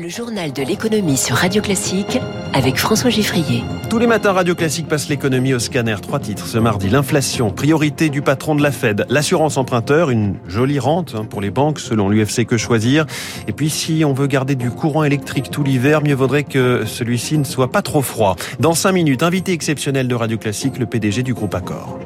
Le journal de l'économie sur Radio Classique avec François Giffrier. Tous les matins, Radio Classique passe l'économie au scanner. Trois titres ce mardi. L'inflation, priorité du patron de la Fed. L'assurance emprunteur, une jolie rente hein, pour les banques selon l'UFC Que Choisir. Et puis si on veut garder du courant électrique tout l'hiver, mieux vaudrait que celui-ci ne soit pas trop froid. Dans cinq minutes, invité exceptionnel de Radio Classique, le PDG du groupe Accor.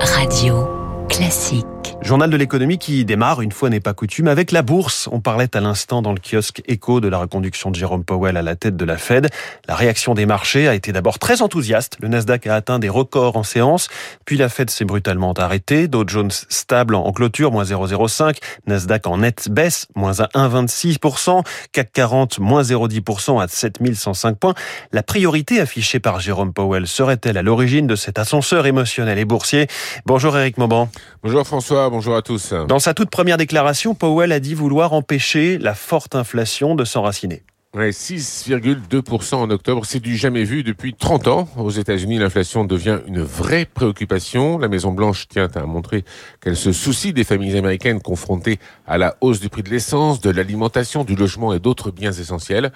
Radio Classique. Journal de l'économie qui démarre, une fois n'est pas coutume, avec la bourse. On parlait à l'instant dans le kiosque écho de la reconduction de Jérôme Powell à la tête de la Fed. La réaction des marchés a été d'abord très enthousiaste. Le Nasdaq a atteint des records en séance, puis la Fed s'est brutalement arrêtée. Dow Jones stable en clôture, moins 0,05. Nasdaq en nette baisse, moins 1,26%. CAC 40, moins 0,10% à 7105 points. La priorité affichée par Jérôme Powell serait-elle à l'origine de cet ascenseur émotionnel et boursier? Bonjour Eric Mauban. Bonjour François, bonjour à tous. Dans sa toute première déclaration, Powell a dit vouloir empêcher la forte inflation de s'enraciner. 6,2% en octobre, c'est du jamais vu depuis 30 ans. Aux États-Unis, l'inflation devient une vraie préoccupation. La Maison-Blanche tient à montrer qu'elle se soucie des familles américaines confrontées à la hausse du prix de l'essence, de l'alimentation, du logement et d'autres biens essentiels.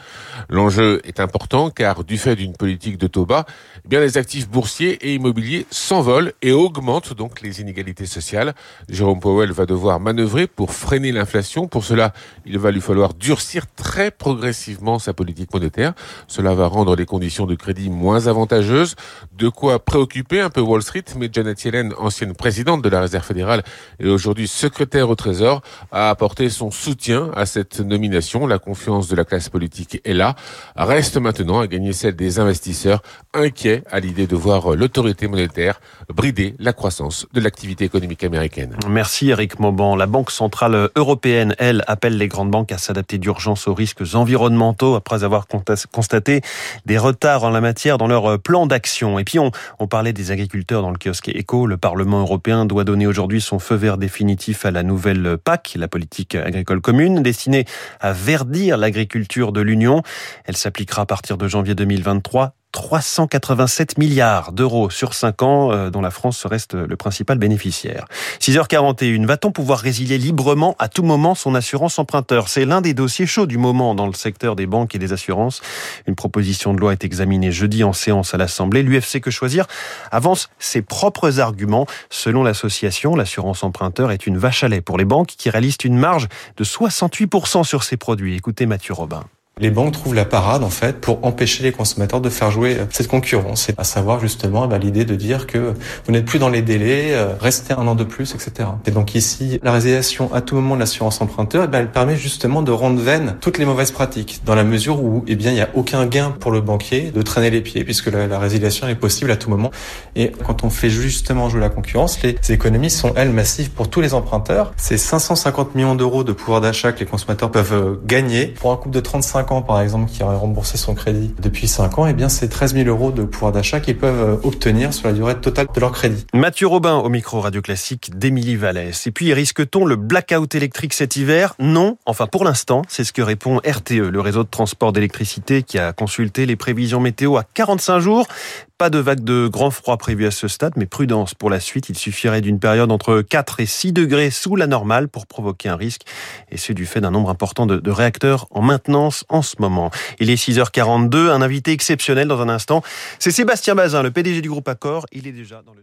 L'enjeu est important car du fait d'une politique de taux bas, eh bien les actifs boursiers et immobiliers s'envolent et augmentent donc les inégalités sociales. Jérôme Powell va devoir manœuvrer pour freiner l'inflation. Pour cela, il va lui falloir durcir très progressivement sa politique monétaire. Cela va rendre les conditions de crédit moins avantageuses, de quoi préoccuper un peu Wall Street, mais Janet Yellen, ancienne présidente de la Réserve fédérale et aujourd'hui secrétaire au Trésor, a apporté son soutien à cette nomination. La confiance de la classe politique est là. Reste maintenant à gagner celle des investisseurs inquiets à l'idée de voir l'autorité monétaire brider la croissance de l'activité économique américaine. Merci Eric Mauban. La Banque centrale européenne, elle, appelle les grandes banques à s'adapter d'urgence aux risques environnementaux après avoir constaté des retards en la matière dans leur euh, plan d'action. Et puis on, parlait des agriculteurs dans le kiosque éco. Le Parlement européen doit donner aujourd'hui son feu vert définitif à la nouvelle PAC, la politique agricole commune, destinée à verdir l'agriculture de l'Union. Elle s'appliquera à partir de janvier 2023 387 milliards d'euros sur 5 ans, euh, dont la France reste le principal bénéficiaire. 6h41, va-t-on pouvoir résilier librement à tout moment son assurance emprunteur? C'est l'un des dossiers chauds du moment dans le secteur des banques et des assurances. Une proposition de loi est examinée jeudi en séance à l'Assemblée. L'UFC Que Choisir avance ses propres arguments. Selon l'association, l'assurance emprunteur est une vache à lait pour les banques qui réalisent une marge de 68% sur ces produits. Écoutez Mathieu Robin les banques trouvent la parade en fait pour empêcher les consommateurs de faire jouer cette concurrence, à savoir justement bah, l'idée de dire que vous n'êtes plus dans les délais, euh, restez un an de plus, etc. Et donc ici, la résiliation à tout moment de l'assurance emprunteur, eh ben, elle permet justement de rendre vaines toutes les mauvaises pratiques, dans la mesure où eh bien il n'y a aucun gain pour le banquier de traîner les pieds, puisque la, résiliation est possible à tout moment. Et quand on fait justement jouer la concurrence, les économies sont elles massives pour tous les emprunteurs. C'est 550 millions d'euros de pouvoir d'achat que les consommateurs peuvent euh, gagner pour un couple de 35 par exemple, qui aurait remboursé son crédit depuis 5 ans, eh bien, c'est 13 000 euros de pouvoir d'achat qu'ils peuvent euh, obtenir sur la durée totale de leur crédit. Mathieu Robin au micro radio classique d'Émilie Vallès. Et puis, risque-t-on le blackout électrique cet hiver? Non. Enfin, pour l'instant, c'est ce que répond RTE, le réseau de transport d'électricité qui a consulté les prévisions météo à 45 jours. Pas de vague de grand froid prévue à ce stade, mais prudence pour la suite. Il suffirait d'une période entre 4 et 6 degrés sous la normale pour provoquer un risque. Et c'est du fait d'un nombre important de, réacteurs en maintenance en ce moment. Il est 6h42. Un invité exceptionnel dans un instant. C'est Sébastien Bazin, le PDG du groupe Accor. Il est déjà dans le